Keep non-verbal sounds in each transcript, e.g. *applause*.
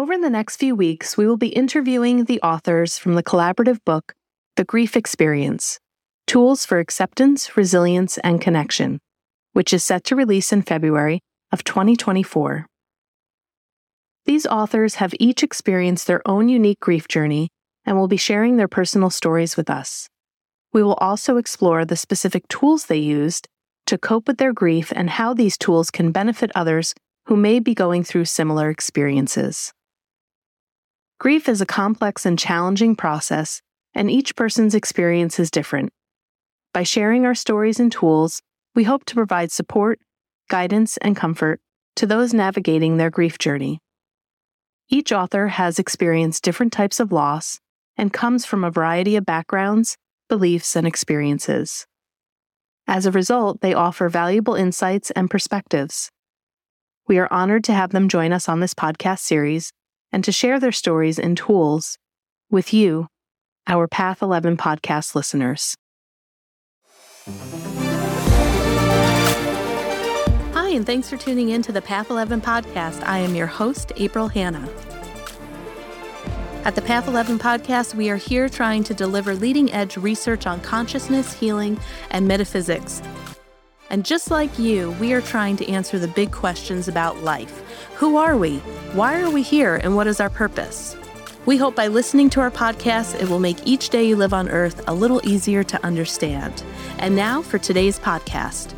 Over the next few weeks, we will be interviewing the authors from the collaborative book, The Grief Experience Tools for Acceptance, Resilience, and Connection, which is set to release in February of 2024. These authors have each experienced their own unique grief journey and will be sharing their personal stories with us. We will also explore the specific tools they used to cope with their grief and how these tools can benefit others who may be going through similar experiences. Grief is a complex and challenging process, and each person's experience is different. By sharing our stories and tools, we hope to provide support, guidance, and comfort to those navigating their grief journey. Each author has experienced different types of loss and comes from a variety of backgrounds, beliefs, and experiences. As a result, they offer valuable insights and perspectives. We are honored to have them join us on this podcast series and to share their stories and tools with you, our Path 11 podcast listeners. Hi, and thanks for tuning in to the Path 11 podcast. I am your host, April Hannah. At the Path 11 podcast, we are here trying to deliver leading edge research on consciousness, healing, and metaphysics. And just like you, we are trying to answer the big questions about life Who are we? Why are we here? And what is our purpose? We hope by listening to our podcast, it will make each day you live on earth a little easier to understand. And now for today's podcast.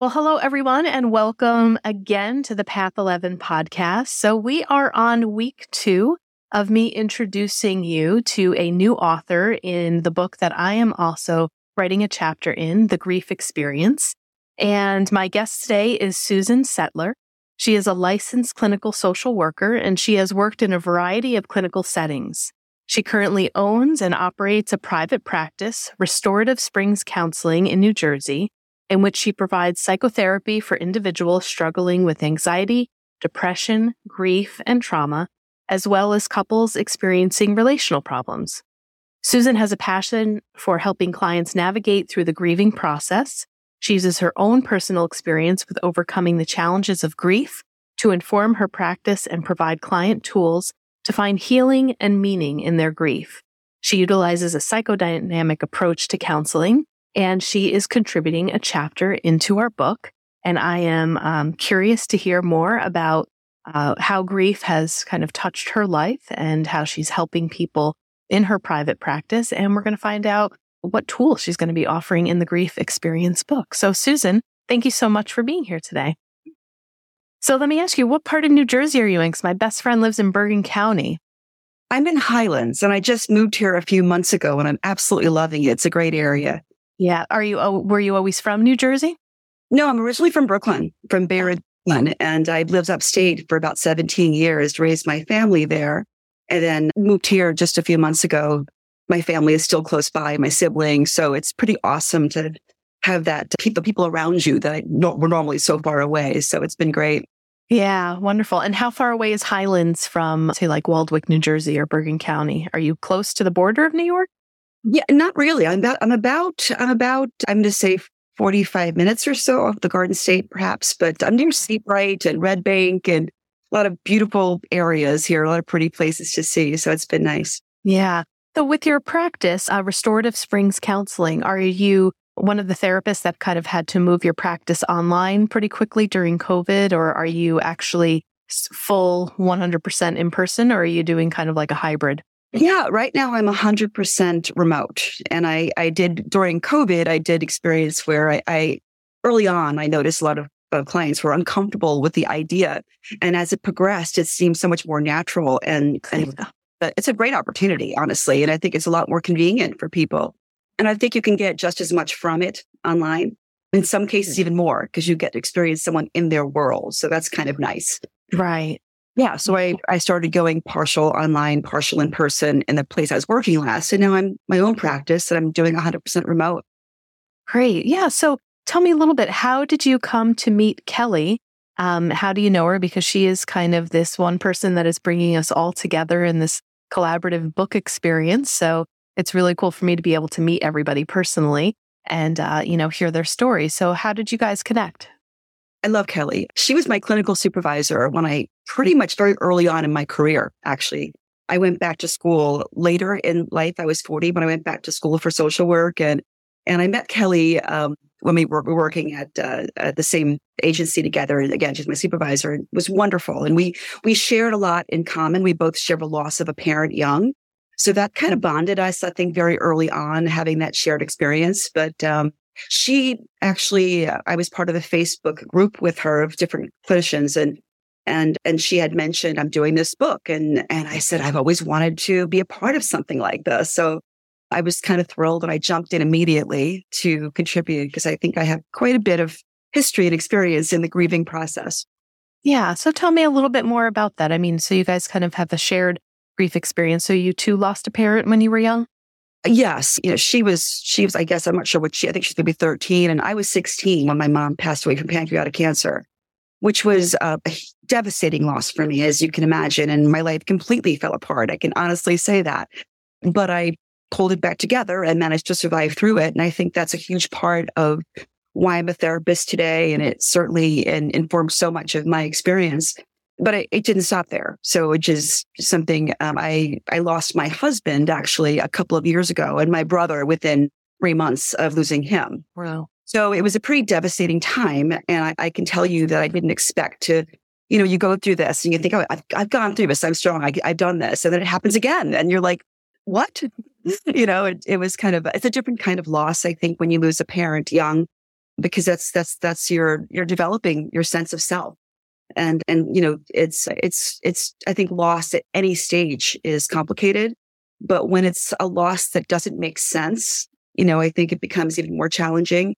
Well, hello, everyone, and welcome again to the Path 11 podcast. So, we are on week two of me introducing you to a new author in the book that I am also writing a chapter in, The Grief Experience. And my guest today is Susan Settler. She is a licensed clinical social worker and she has worked in a variety of clinical settings. She currently owns and operates a private practice, Restorative Springs Counseling in New Jersey, in which she provides psychotherapy for individuals struggling with anxiety, depression, grief, and trauma, as well as couples experiencing relational problems. Susan has a passion for helping clients navigate through the grieving process. She uses her own personal experience with overcoming the challenges of grief to inform her practice and provide client tools to find healing and meaning in their grief. She utilizes a psychodynamic approach to counseling and she is contributing a chapter into our book. And I am um, curious to hear more about uh, how grief has kind of touched her life and how she's helping people in her private practice. And we're going to find out what tools she's going to be offering in the Grief Experience book. So, Susan, thank you so much for being here today. So, let me ask you, what part of New Jersey are you in? Because my best friend lives in Bergen County. I'm in Highlands and I just moved here a few months ago and I'm absolutely loving it. It's a great area. Yeah. Are you, oh, were you always from New Jersey? No, I'm originally from Brooklyn, from And I lived upstate for about 17 years, raised my family there, and then moved here just a few months ago. My family is still close by, my siblings. So it's pretty awesome to have that, to keep the people around you that I, no, were normally so far away. So it's been great. Yeah, wonderful. And how far away is Highlands from, say, like Waldwick, New Jersey or Bergen County? Are you close to the border of New York? Yeah, not really. I'm about, I'm about, I'm about, I'm going to say 45 minutes or so of the Garden State, perhaps, but I'm near Seabright and Red Bank and a lot of beautiful areas here, a lot of pretty places to see. So it's been nice. Yeah. So with your practice, uh, Restorative Springs Counseling, are you one of the therapists that kind of had to move your practice online pretty quickly during COVID, or are you actually full 100% in person, or are you doing kind of like a hybrid? Yeah, right now I'm 100% remote. And I, I did during COVID, I did experience where I, I early on, I noticed a lot of, of clients were uncomfortable with the idea. And as it progressed, it seemed so much more natural and, and uh, it's a great opportunity, honestly. And I think it's a lot more convenient for people. And I think you can get just as much from it online. In some cases, even more because you get to experience someone in their world. So that's kind of nice. Right. Yeah. So I, I started going partial online, partial in person in the place I was working last. And now I'm my own practice and I'm doing 100% remote. Great. Yeah. So tell me a little bit. How did you come to meet Kelly? Um, how do you know her? Because she is kind of this one person that is bringing us all together in this collaborative book experience. So it's really cool for me to be able to meet everybody personally and, uh, you know, hear their story. So how did you guys connect? I love Kelly. She was my clinical supervisor when I pretty much very early on in my career, actually. I went back to school later in life. I was 40 when I went back to school for social work and, and I met Kelly, um, when we were, working at, uh, at the same agency together. And again, she's my supervisor and was wonderful. And we, we shared a lot in common. We both shared a loss of a parent young. So that kind of bonded us, I think, very early on, having that shared experience. But, um, she actually, uh, I was part of a Facebook group with her of different clinicians and and and she had mentioned I'm doing this book and and I said I've always wanted to be a part of something like this. So I was kind of thrilled and I jumped in immediately to contribute because I think I have quite a bit of history and experience in the grieving process. Yeah, so tell me a little bit more about that. I mean, so you guys kind of have a shared grief experience. So you too lost a parent when you were young? Yes, you know, she was, she was, I guess, I'm not sure what she, I think she's going to be 13. And I was 16 when my mom passed away from pancreatic cancer, which was a devastating loss for me, as you can imagine. And my life completely fell apart. I can honestly say that. But I pulled it back together and managed to survive through it. And I think that's a huge part of why I'm a therapist today. And it certainly and informed so much of my experience but it, it, didn't stop there. So, which is something um, I I lost my husband actually a couple of years ago, and my brother within three months of losing him. Wow. So it was a pretty devastating time, and I, I can tell you that I didn't expect to. You know, you go through this and you think, oh, I've, I've gone through this. I'm strong. I, I've done this, and then it happens again, and you're like, what? *laughs* you know, it, it was kind of it's a different kind of loss. I think when you lose a parent young, because that's that's that's your you're developing your sense of self and and you know it's it's it's i think loss at any stage is complicated but when it's a loss that doesn't make sense you know i think it becomes even more challenging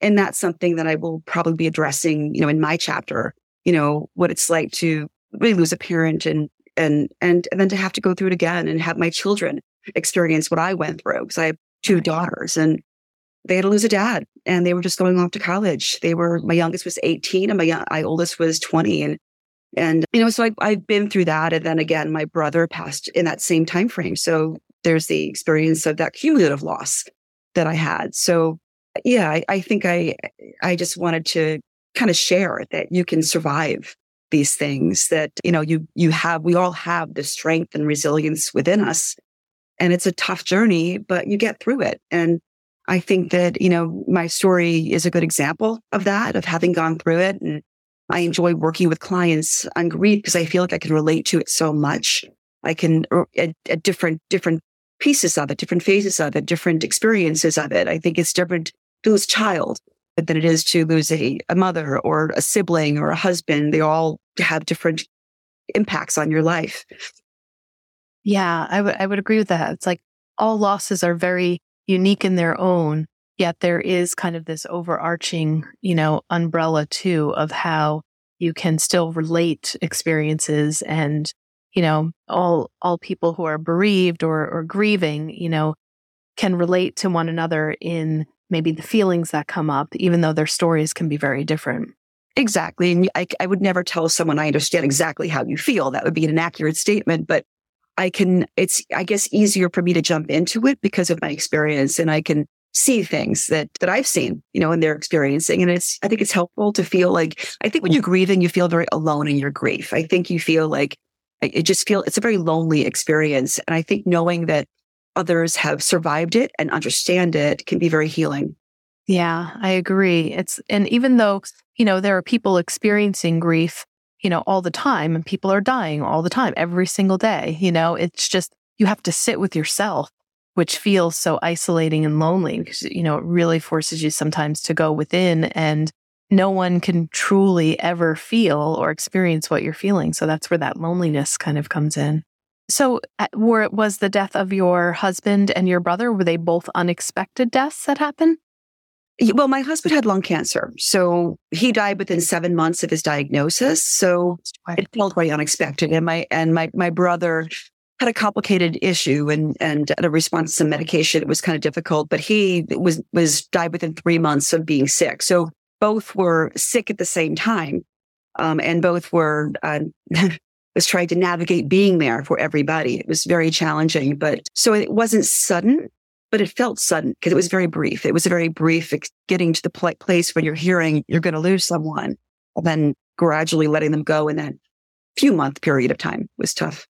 and that's something that i will probably be addressing you know in my chapter you know what it's like to really lose a parent and and and, and then to have to go through it again and have my children experience what i went through because i have two daughters and they had to lose a dad and they were just going off to college. They were, my youngest was 18 and my, young, my oldest was 20. And, and, you know, so I, I've been through that. And then again, my brother passed in that same time frame. So there's the experience of that cumulative loss that I had. So yeah, I, I think I, I just wanted to kind of share that you can survive these things that, you know, you, you have, we all have the strength and resilience within us. And it's a tough journey, but you get through it. And I think that, you know, my story is a good example of that, of having gone through it. And I enjoy working with clients on grief because I feel like I can relate to it so much. I can, er, at, at different, different pieces of it, different phases of it, different experiences of it. I think it's different to lose a child than it is to lose a, a mother or a sibling or a husband. They all have different impacts on your life. Yeah, I would I would agree with that. It's like all losses are very unique in their own, yet there is kind of this overarching, you know, umbrella too of how you can still relate experiences and, you know, all, all people who are bereaved or, or grieving, you know, can relate to one another in maybe the feelings that come up, even though their stories can be very different. Exactly. And I, I would never tell someone I understand exactly how you feel. That would be an inaccurate statement. But I can, it's, I guess, easier for me to jump into it because of my experience and I can see things that, that I've seen, you know, and they're experiencing. And it's, I think it's helpful to feel like, I think when you're grieving, you feel very alone in your grief. I think you feel like it just feel, it's a very lonely experience. And I think knowing that others have survived it and understand it can be very healing. Yeah, I agree. It's, and even though, you know, there are people experiencing grief, you know, all the time and people are dying all the time, every single day. You know, it's just, you have to sit with yourself, which feels so isolating and lonely because, you know, it really forces you sometimes to go within and no one can truly ever feel or experience what you're feeling. So that's where that loneliness kind of comes in. So, uh, were was the death of your husband and your brother? Were they both unexpected deaths that happened? Well, my husband had lung cancer. So he died within seven months of his diagnosis. So it felt very unexpected. And my, and my, my brother had a complicated issue and, and a response to some medication. It was kind of difficult, but he was, was died within three months of being sick. So both were sick at the same time. Um, and both were, uh, *laughs* was trying to navigate being there for everybody. It was very challenging, but so it wasn't sudden but it felt sudden because it was very brief. It was a very brief getting to the place when you're hearing you're going to lose someone. then gradually letting them go in that few month period of time was tough.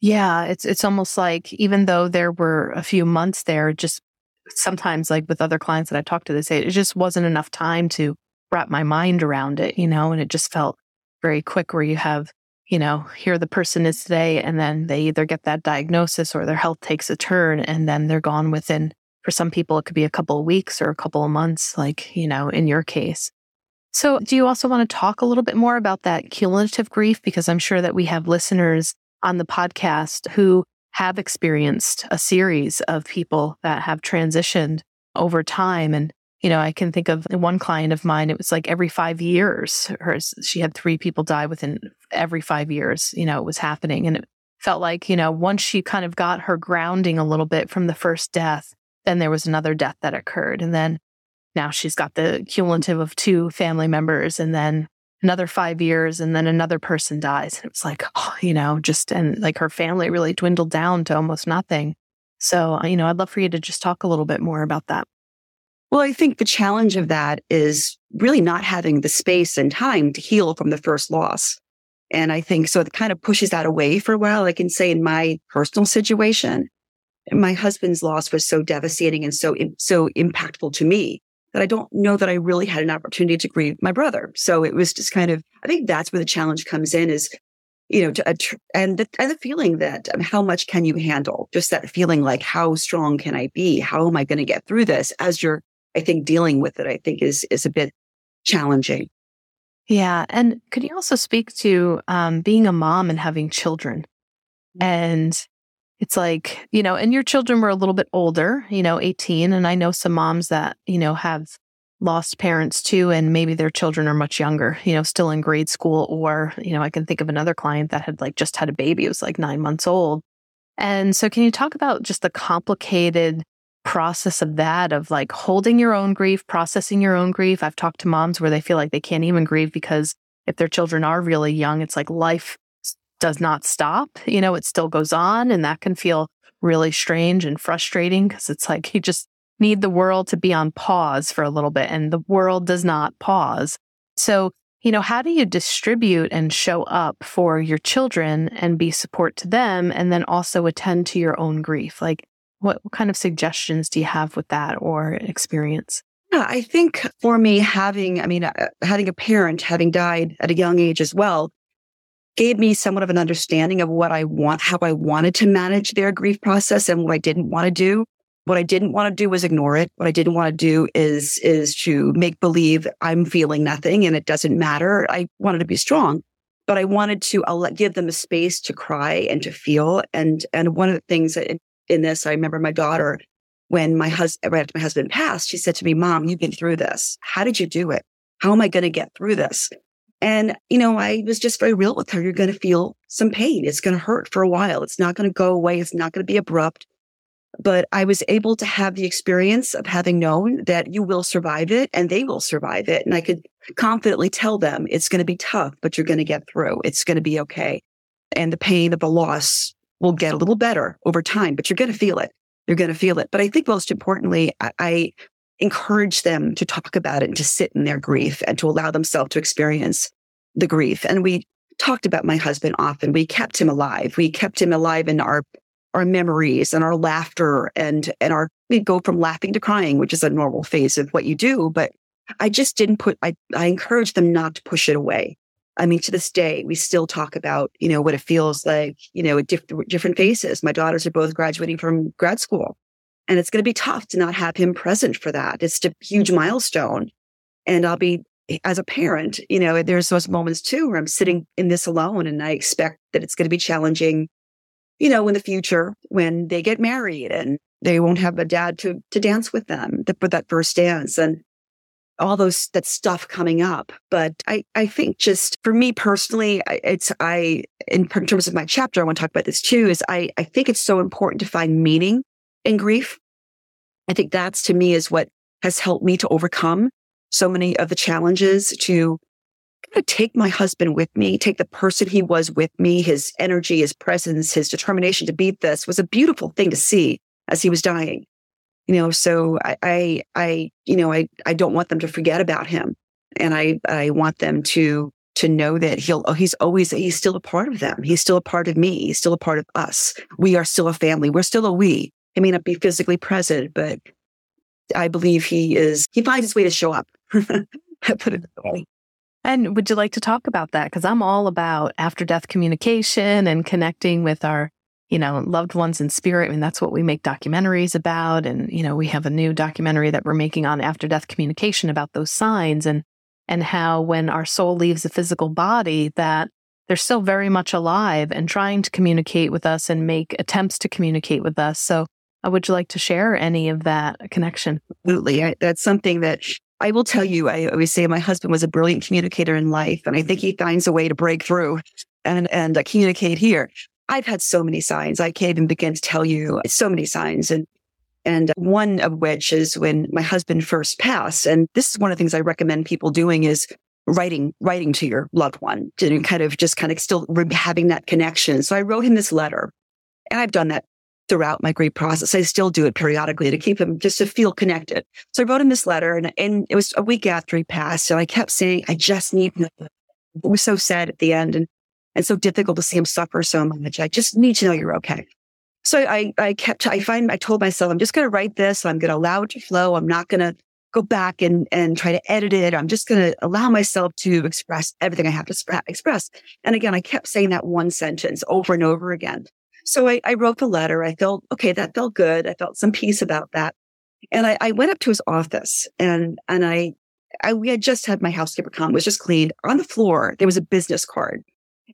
Yeah, it's it's almost like even though there were a few months there, just sometimes like with other clients that I talked to, they say it just wasn't enough time to wrap my mind around it, you know, and it just felt very quick where you have, you know, here the person is today, and then they either get that diagnosis or their health takes a turn and then they're gone within for some people it could be a couple of weeks or a couple of months, like, you know, in your case. So, do you also want to talk a little bit more about that cumulative grief? Because I'm sure that we have listeners on the podcast who have experienced a series of people that have transitioned over time. And, you know, I can think of one client of mine, it was like every five years, hers, she had three people die within every five years, you know, it was happening. And it felt like, you know, once she kind of got her grounding a little bit from the first death, then there was another death that occurred. And then now she's got the cumulative of two family members and then another five years and then another person dies. And it was like, oh, you know, just, and like her family really dwindled down to almost nothing. So, you know, I'd love for you to just talk a little bit more about that. Well, I think the challenge of that is really not having the space and time to heal from the first loss. And I think so it kind of pushes that away for a while. I can say in my personal situation, my husband's loss was so devastating and so, so impactful to me that I don't know that I really had an opportunity to grieve my brother. So it was just kind of, I think that's where the challenge comes in is, you know, to, and the, and the feeling that um, how much can you handle? Just that feeling like, how strong can I be? How am I going to get through this as you're, I think dealing with it, I think is, is a bit challenging. Yeah. And could you also speak to um, being a mom and having children and it's like, you know, and your children were a little bit older, you know, 18. And I know some moms that, you know, have lost parents too, and maybe their children are much younger, you know, still in grade school. Or, you know, I can think of another client that had like just had a baby, it was like nine months old. And so, can you talk about just the complicated process of that, of like holding your own grief, processing your own grief? I've talked to moms where they feel like they can't even grieve because if their children are really young, it's like life does not stop. You know, it still goes on. And that can feel really strange and frustrating because it's like you just need the world to be on pause for a little bit and the world does not pause. So, you know, how do you distribute and show up for your children and be support to them and then also attend to your own grief? Like, what, what kind of suggestions do you have with that or experience? Yeah, I think for me, having, I mean, uh, having a parent having died at a young age as well, gave me somewhat of an understanding of what I want, how I wanted to manage their grief process and what I didn't want to do. What I didn't want to do was ignore it. What I didn't want to do is, is to make believe I'm feeling nothing and it doesn't matter. I wanted to be strong, but I wanted to I'll give them a space to cry and to feel. And, and one of the things in, in this, I remember my daughter, when my husband, right after my husband passed, she said to me, mom, you've been through this. How did you do it? How am I going to get through this? And, you know, I was just very real with her. You're going to feel some pain. It's going to hurt for a while. It's not going to go away. It's not going to be abrupt. But I was able to have the experience of having known that you will survive it and they will survive it. And I could confidently tell them it's going to be tough, but you're going to get through. It's going to be okay. And the pain of the loss will get a little better over time, but you're going to feel it. You're going to feel it. But I think most importantly, I, I encourage them to talk about it and to sit in their grief and to allow themselves to experience the grief. And we talked about my husband often. We kept him alive. We kept him alive in our our memories and our laughter and and our we go from laughing to crying, which is a normal phase of what you do. But I just didn't put I I encouraged them not to push it away. I mean, to this day, we still talk about, you know, what it feels like, you know, diff- different phases. My daughters are both graduating from grad school. And it's going to be tough to not have him present for that. It's a huge milestone. And I'll be, as a parent, you know, there's those moments too where I'm sitting in this alone and I expect that it's going to be challenging, you know, in the future when they get married and they won't have a dad to, to dance with them for that first dance and all those, that stuff coming up. But I, I think just for me personally, it's, I, in terms of my chapter, I want to talk about this too, is I, I think it's so important to find meaning in grief. I think that's to me is what has helped me to overcome so many of the challenges to kind of take my husband with me, take the person he was with me, his energy, his presence, his determination to beat this was a beautiful thing to see as he was dying. You know, so I, I, I you know, I, I don't want them to forget about him. And I, I want them to, to know that he'll, oh, he's always, he's still a part of them. He's still a part of me. He's still a part of us. We are still a family. We're still a we. He may not be physically present, but I believe he is, he finds his way to show up. *laughs* Put it that way. And would you like to talk about that? Because I'm all about after death communication and connecting with our, you know, loved ones in spirit. I mean, that's what we make documentaries about. And, you know, we have a new documentary that we're making on after death communication about those signs and and how when our soul leaves the physical body, that they're still very much alive and trying to communicate with us and make attempts to communicate with us. So uh, would you like to share any of that connection? Absolutely. I, that's something that I will tell you, I always say my husband was a brilliant communicator in life, and I think he finds a way to break through and, and uh, communicate here. I've had so many signs. I can't even begin to tell you so many signs. And, and one of which is when my husband first passed. And this is one of the things I recommend people doing is writing, writing to your loved one to mm-hmm. kind of just kind of still having that connection. So I wrote him this letter and I've done that throughout my grief process. I still do it periodically to keep him just to feel connected. So I wrote him this letter and, and it was a week after he passed. So I kept saying, I just need, it was so sad at the end and, and so difficult to see him suffer so much. I just need to know you're okay. So I, I kept, I find, I told myself, I'm just going to write this. I'm going to allow it to flow. I'm not going to go back and, and try to edit it. I'm just going to allow myself to express everything I have to express. And again, I kept saying that one sentence over and over again. So I, I, wrote the letter. I felt, okay, that felt good. I felt some peace about that. And I, I went up to his office and, and I, I, we had just had my housekeeper come, it was just cleaned. On the floor, there was a business card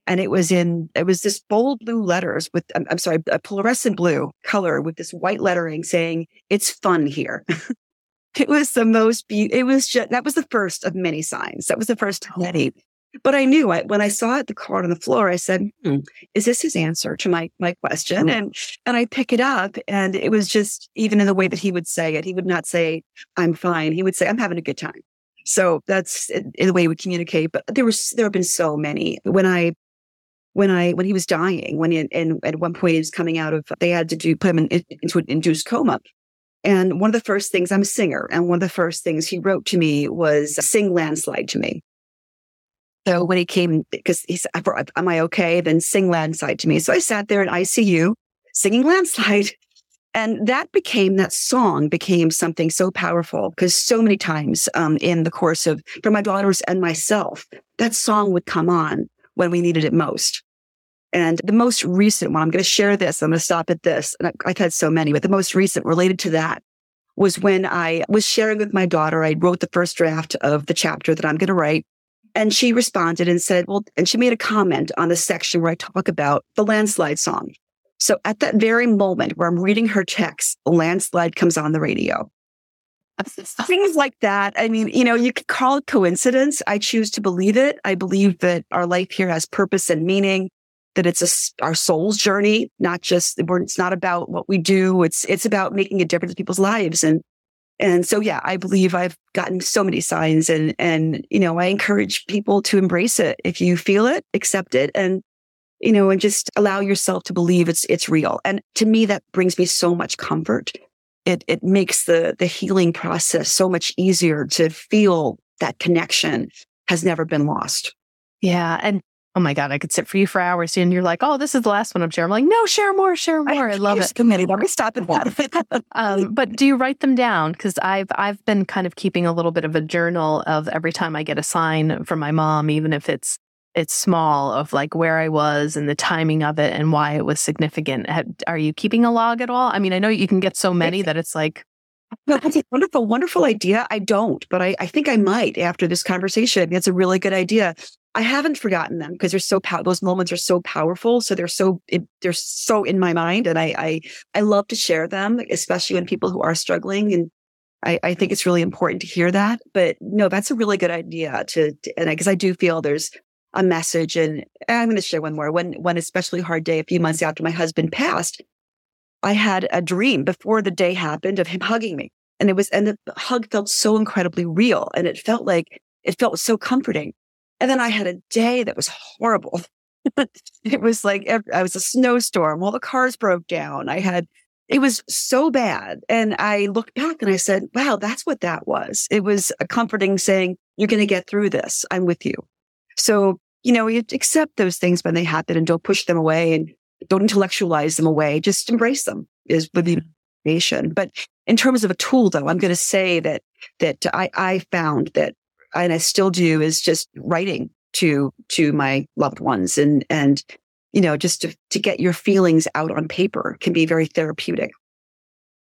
and it was in, it was this bold blue letters with, I'm, I'm sorry, a fluorescent blue color with this white lettering saying, it's fun here. *laughs* it was the most beautiful. It was just, that was the first of many signs. That was the first many. But I knew I, when I saw it, the card on the floor, I said, hmm, is this his answer to my, my question? And, and I pick it up and it was just even in the way that he would say it, he would not say, I'm fine. He would say, I'm having a good time. So that's the way we communicate. But there was, there have been so many when I, when I, when he was dying, when he, and at one point he was coming out of, they had to do, put him in, into an induced coma. And one of the first things, I'm a singer, and one of the first things he wrote to me was sing landslide to me. So when he came, because he said, Am I okay? Then sing landslide to me. So I sat there in ICU singing *laughs* landslide. And that became, that song became something so powerful because so many times um, in the course of, for my daughters and myself, that song would come on when we needed it most. And the most recent one, I'm going to share this. I'm going to stop at this. And I've had so many, but the most recent related to that was when I was sharing with my daughter. I wrote the first draft of the chapter that I'm going to write. And she responded and said, well, and she made a comment on the section where I talk about the landslide song. So at that very moment where I'm reading her text, landslide comes on the radio. *laughs* Things like that. I mean, you know, you could call it coincidence. I choose to believe it. I believe that our life here has purpose and meaning, that it's a, our soul's journey, not just, it's not about what we do. It's, it's about making a difference in people's lives. And and so, yeah, I believe I've gotten so many signs and, and, you know, I encourage people to embrace it. If you feel it, accept it and, you know, and just allow yourself to believe it's, it's real. And to me, that brings me so much comfort. It, it makes the, the healing process so much easier to feel that connection has never been lost. Yeah. And oh my God, I could sit for you for hours. And you're like, oh, this is the last one I'm sharing. I'm like, no, share more, share more. I, I love it. Committee. Let me stop at one. um, but do you write them down? Because I've I've been kind of keeping a little bit of a journal of every time I get a sign from my mom, even if it's it's small, of like where I was and the timing of it and why it was significant. Are you keeping a log at all? I mean, I know you can get so many that it's like *laughs* that's a wonderful, wonderful idea. I don't, but I, I think I might after this conversation. It's a really good idea. I haven't forgotten them because they're so pow- those moments are so powerful. So they're so they're so in my mind, and I I I love to share them, especially when people who are struggling. And I, I think it's really important to hear that. But no, that's a really good idea to, to and because I, I do feel there's a message, and I'm going to share one more. When one especially hard day, a few months after my husband passed, I had a dream before the day happened of him hugging me, and it was and the hug felt so incredibly real, and it felt like it felt so comforting. And then I had a day that was horrible. *laughs* it was like I was a snowstorm. All the cars broke down. I had it was so bad. And I looked back and I said, wow, that's what that was. It was a comforting saying, you're going to get through this. I'm with you. So, you know, you accept those things when they happen and don't push them away and don't intellectualize them away. Just embrace them is with the motivation. But in terms of a tool, though, I'm going to say that, that I, I found that, and I still do is just writing to, to my loved ones and, and you know, just to, to get your feelings out on paper can be very therapeutic.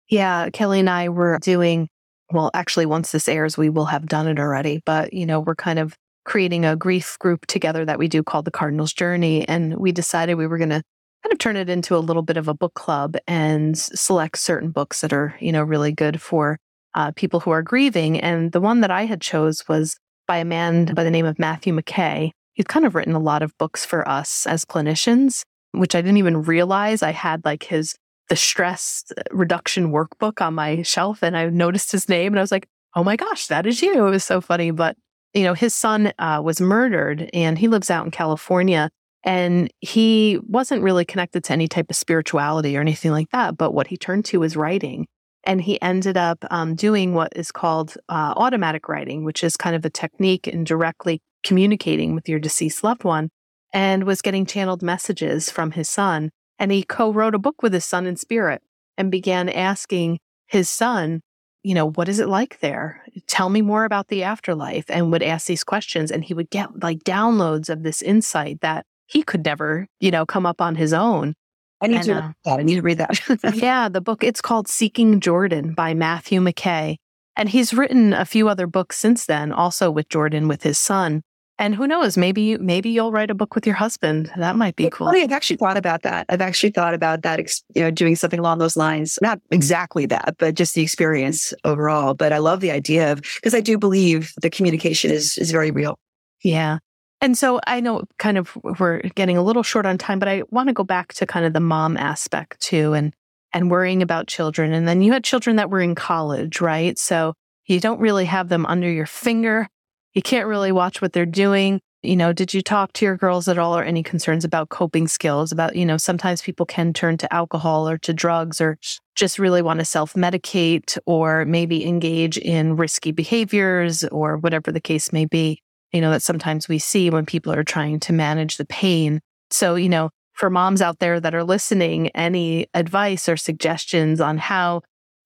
Yeah. Kelly and I were doing, well, actually, once this airs, we will have done it already, but, you know, we're kind of creating a grief group together that we do called the Cardinal's Journey. And we decided we were going to kind of turn it into a little bit of a book club and select certain books that are, you know, really good for uh, people who are grieving. And the one that I had chose was by a man by the name of Matthew McKay he's kind of written a lot of books for us as clinicians, which I didn't even realize I had like his the stress reduction workbook on my shelf and I noticed his name and I was like, "Oh my gosh, that is you." It was so funny, but you know, his son uh, was murdered and he lives out in California and he wasn't really connected to any type of spirituality or anything like that, but what he turned to was writing. And he ended up um, doing what is called uh, automatic writing, which is kind of a technique in directly communicating with your deceased loved one and was getting channeled messages from his son. And he co wrote a book with his son in spirit and began asking his son, you know, what is it like there? Tell me more about the afterlife and would ask these questions. And he would get like downloads of this insight that he could never, you know, come up on his own. I need and, to uh, that. I need to read that. *laughs* yeah, the book it's called Seeking Jordan by Matthew McKay. And he's written a few other books since then, also with Jordan with his son. And who knows, maybe you maybe you'll write a book with your husband. That might be cool. I've actually thought about that. I've actually thought about that, you know, doing something along those lines. Not exactly that, but just the experience overall. But I love the idea of because I do believe the communication is is very real. Yeah. And so I know kind of we're getting a little short on time, but I want to go back to kind of the mom aspect too and and worrying about children. And then you had children that were in college, right? So you don't really have them under your finger you can't really watch what they're doing. You know, did you talk to your girls at all or any concerns about coping skills? About, you know, sometimes people can turn to alcohol or to drugs or just really want to self medicate or maybe engage in risky behaviors or whatever the case may be. You know, that sometimes we see when people are trying to manage the pain. So, you know, for moms out there that are listening, any advice or suggestions on how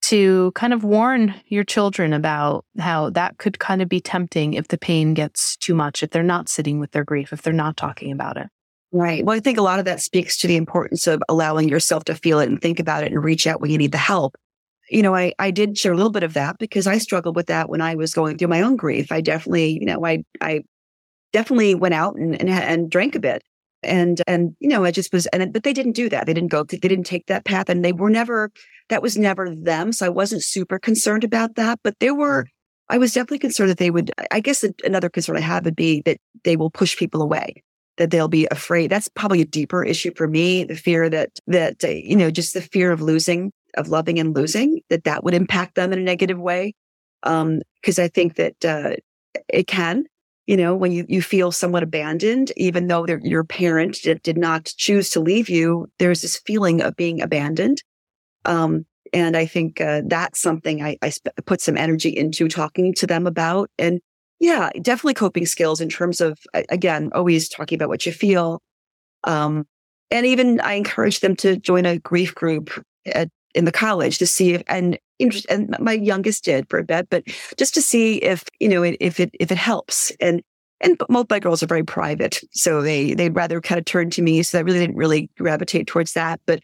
to kind of warn your children about how that could kind of be tempting if the pain gets too much, if they're not sitting with their grief, if they're not talking about it. Right. Well, I think a lot of that speaks to the importance of allowing yourself to feel it and think about it and reach out when you need the help. You know, I, I did share a little bit of that because I struggled with that when I was going through my own grief. I definitely, you know, I, I definitely went out and, and, and drank a bit and and you know i just was and but they didn't do that. They didn't go they didn't take that path and they were never that was never them so i wasn't super concerned about that but there were i was definitely concerned that they would i guess another concern i have would be that they will push people away that they'll be afraid. That's probably a deeper issue for me the fear that that uh, you know just the fear of losing of loving and losing that that would impact them in a negative way um because i think that uh it can you know, when you, you feel somewhat abandoned, even though your parent did, did not choose to leave you, there's this feeling of being abandoned. Um, and I think uh, that's something I, I sp- put some energy into talking to them about. And yeah, definitely coping skills in terms of, again, always talking about what you feel. Um, and even I encourage them to join a grief group at, in the college to see if, and and my youngest did for a bit, but just to see if, you know, if it, if it helps. And, and both my girls are very private. So they, they'd rather kind of turn to me. So I really didn't really gravitate towards that. But,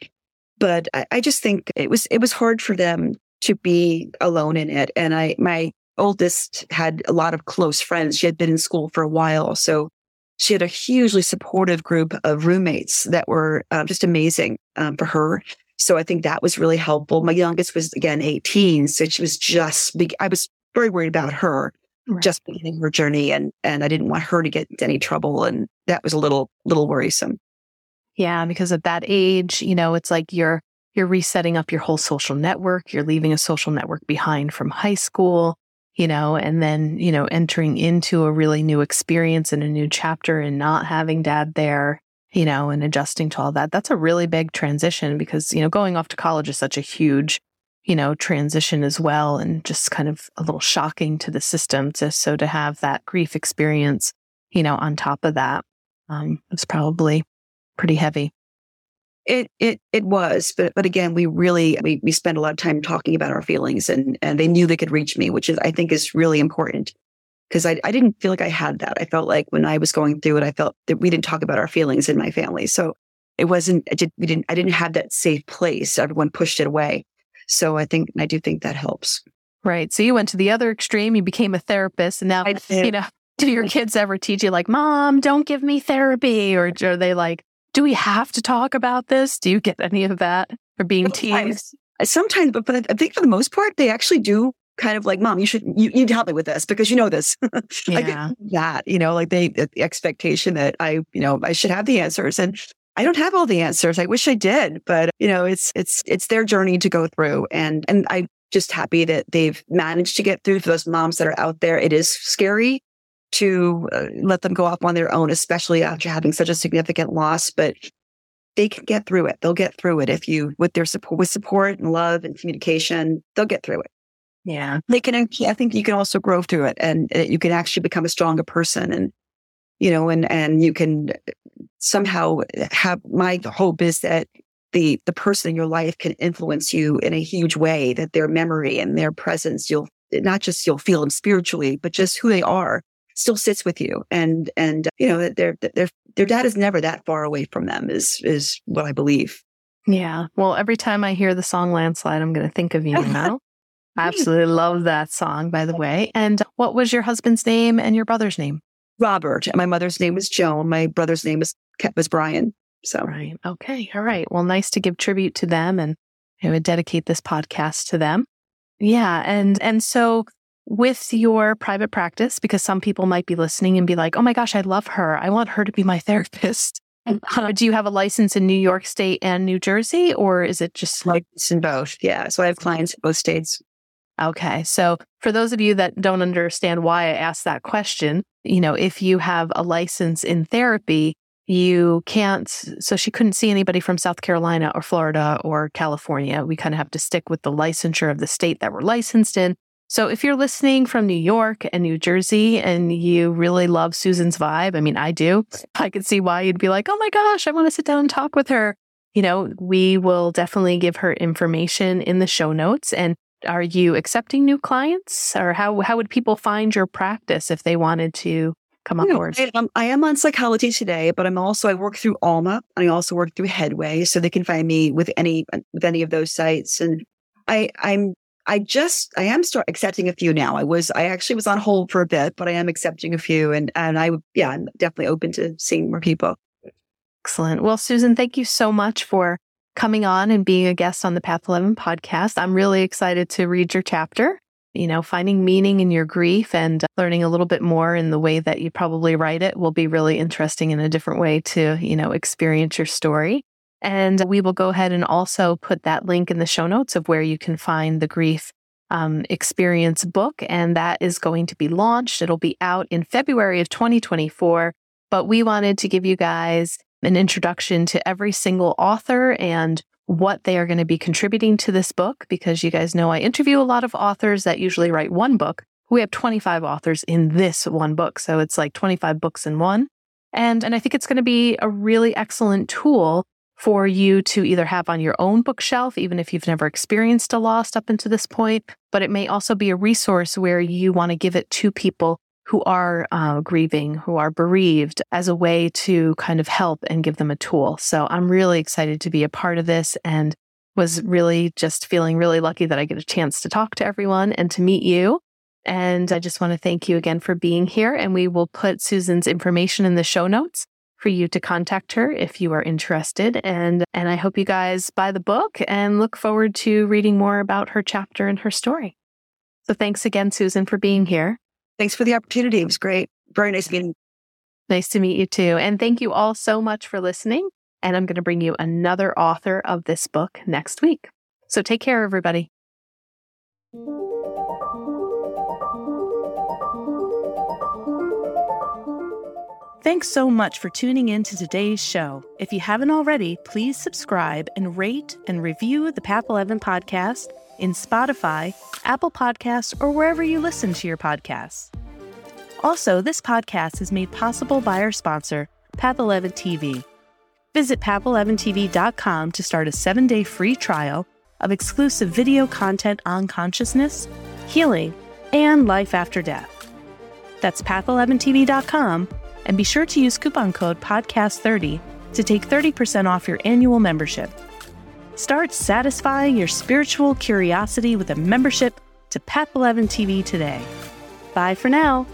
but I, I just think it was, it was hard for them to be alone in it. And I, my oldest had a lot of close friends. She had been in school for a while. So she had a hugely supportive group of roommates that were uh, just amazing um, for her. So I think that was really helpful. My youngest was again 18. So she was just, I was very worried about her right. just beginning her journey and, and I didn't want her to get into any trouble. And that was a little, little worrisome. Yeah. Because at that age, you know, it's like you're, you're resetting up your whole social network. You're leaving a social network behind from high school, you know, and then, you know, entering into a really new experience and a new chapter and not having dad there you know, and adjusting to all that. That's a really big transition because, you know, going off to college is such a huge, you know, transition as well and just kind of a little shocking to the system. To, so to have that grief experience, you know, on top of that, um, was probably pretty heavy. It it it was, but but again, we really we we spent a lot of time talking about our feelings, and and they knew they could reach me, which is I think is really important because I I didn't feel like I had that. I felt like when I was going through it, I felt that we didn't talk about our feelings in my family, so it wasn't. I did, we didn't. I didn't have that safe place. Everyone pushed it away, so I think I do think that helps. Right. So you went to the other extreme. You became a therapist, and now you know. *laughs* Do your kids ever teach you like, "Mom, don't give me therapy," or are they like, do we have to talk about this? Do you get any of that for being teased? Sometimes, but, but I think for the most part, they actually do kind of like, mom, you should, you, you need to help me with this because you know this. *laughs* Yeah. that, you know, like they, the expectation that I, you know, I should have the answers and I don't have all the answers. I wish I did, but you know, it's, it's, it's their journey to go through. And, and I'm just happy that they've managed to get through for those moms that are out there. It is scary to uh, let them go off on their own, especially after having such a significant loss. But they can get through it. They'll get through it if you, with their support, with support and love and communication, they'll get through it. Yeah. They can, I think you can also grow through it and uh, you can actually become a stronger person and, you know, and, and you can uh, somehow have my hope is that the, the person in your life can influence you in a huge way that their memory and their presence, you'll not just you'll feel them spiritually, but just who they are still sits with you and and you know their their their dad is never that far away from them is is what i believe. Yeah. Well every time i hear the song landslide i'm going to think of you *laughs* now absolutely love that song by the way. And what was your husband's name and your brother's name? Robert. And my mother's name was joan. My brother's name was was brian. So. Right okay. All right. Well nice to give tribute to them and I would dedicate this podcast to them. Yeah. And and so with your private practice because some people might be listening and be like, oh my gosh, I love her. I want her to be my *laughs* therapist. *laughs* Uh, do you have a license in New York State and New Jersey, or is it just like in both? Yeah. So I have clients in both states. Okay. So for those of you that don't understand why I asked that question, you know, if you have a license in therapy, you can't. So she couldn't see anybody from South Carolina or Florida or California. We kind of have to stick with the licensure of the state that we're licensed in. So if you're listening from New York and New Jersey and you really love Susan's vibe, I mean, I do, *laughs* I could see why you'd be like, oh my gosh, I want to sit down and talk with her. You know, we will definitely give her information in the show notes. And are you accepting new clients or how, how would people find your practice if they wanted to come on board? I, um, I am on psychology today, but I'm also, I work through Alma and I also work through Headway. So they can find me with any, with any of those sites. And I, I'm I just, I am start accepting a few now. I was, I actually was on hold for a bit, but I am accepting a few and, and I, yeah, I'm definitely open to seeing more people. Excellent. Well, Susan, thank you so much for coming on and being a guest on the Path 11 podcast. I'm really excited to read your chapter, you know, finding meaning in your grief and learning a little bit more in the way that you probably write it will be really interesting in a different way to, you know, experience your story. And we will go ahead and also put that link in the show notes of where you can find the grief um, experience book. And that is going to be launched. It'll be out in February of 2024. But we wanted to give you guys an introduction to every single author and what they are going to be contributing to this book because you guys know I interview a lot of authors that usually write one book. We have 25 authors in this one book. So it's like 25 books in one. And, and I think it's going to be a really excellent tool for you to either have on your own bookshelf, even if you've never experienced a loss up until this point, but it may also be a resource where you want to give it to people who are uh, grieving, who are bereaved, as a way to kind of help and give them a tool. So I'm really excited to be a part of this and was really just feeling really lucky that I get a chance to talk to everyone and to meet you. And I just want to thank you again for being here. And we will put Susan's information in the show notes for you to contact her if you are interested. And, and I hope you guys buy the book and look forward to reading more about her chapter and her story. So thanks again, Susan, for being here. Thanks for the opportunity. It was great. Very nice meeting. Nice to meet you too. And thank you all so much for listening. And I'm going to bring you another author of this book next week. So take care, everybody. Thanks so much for tuning in to today's show. If you haven't already, please subscribe and rate and review the Path 11 podcast in Spotify, Apple Podcasts, or wherever you listen to your podcasts. Also, this podcast is made possible by our sponsor, Path 11 TV. Visit path11tv.com to start a seven day free trial of exclusive video content on consciousness, healing, and life after death. That's path11tv.com and be sure to use coupon code PODCAST30 to take 30% off your annual membership. Start satisfying your spiritual curiosity with a membership to Path 11 TV today. Bye for now.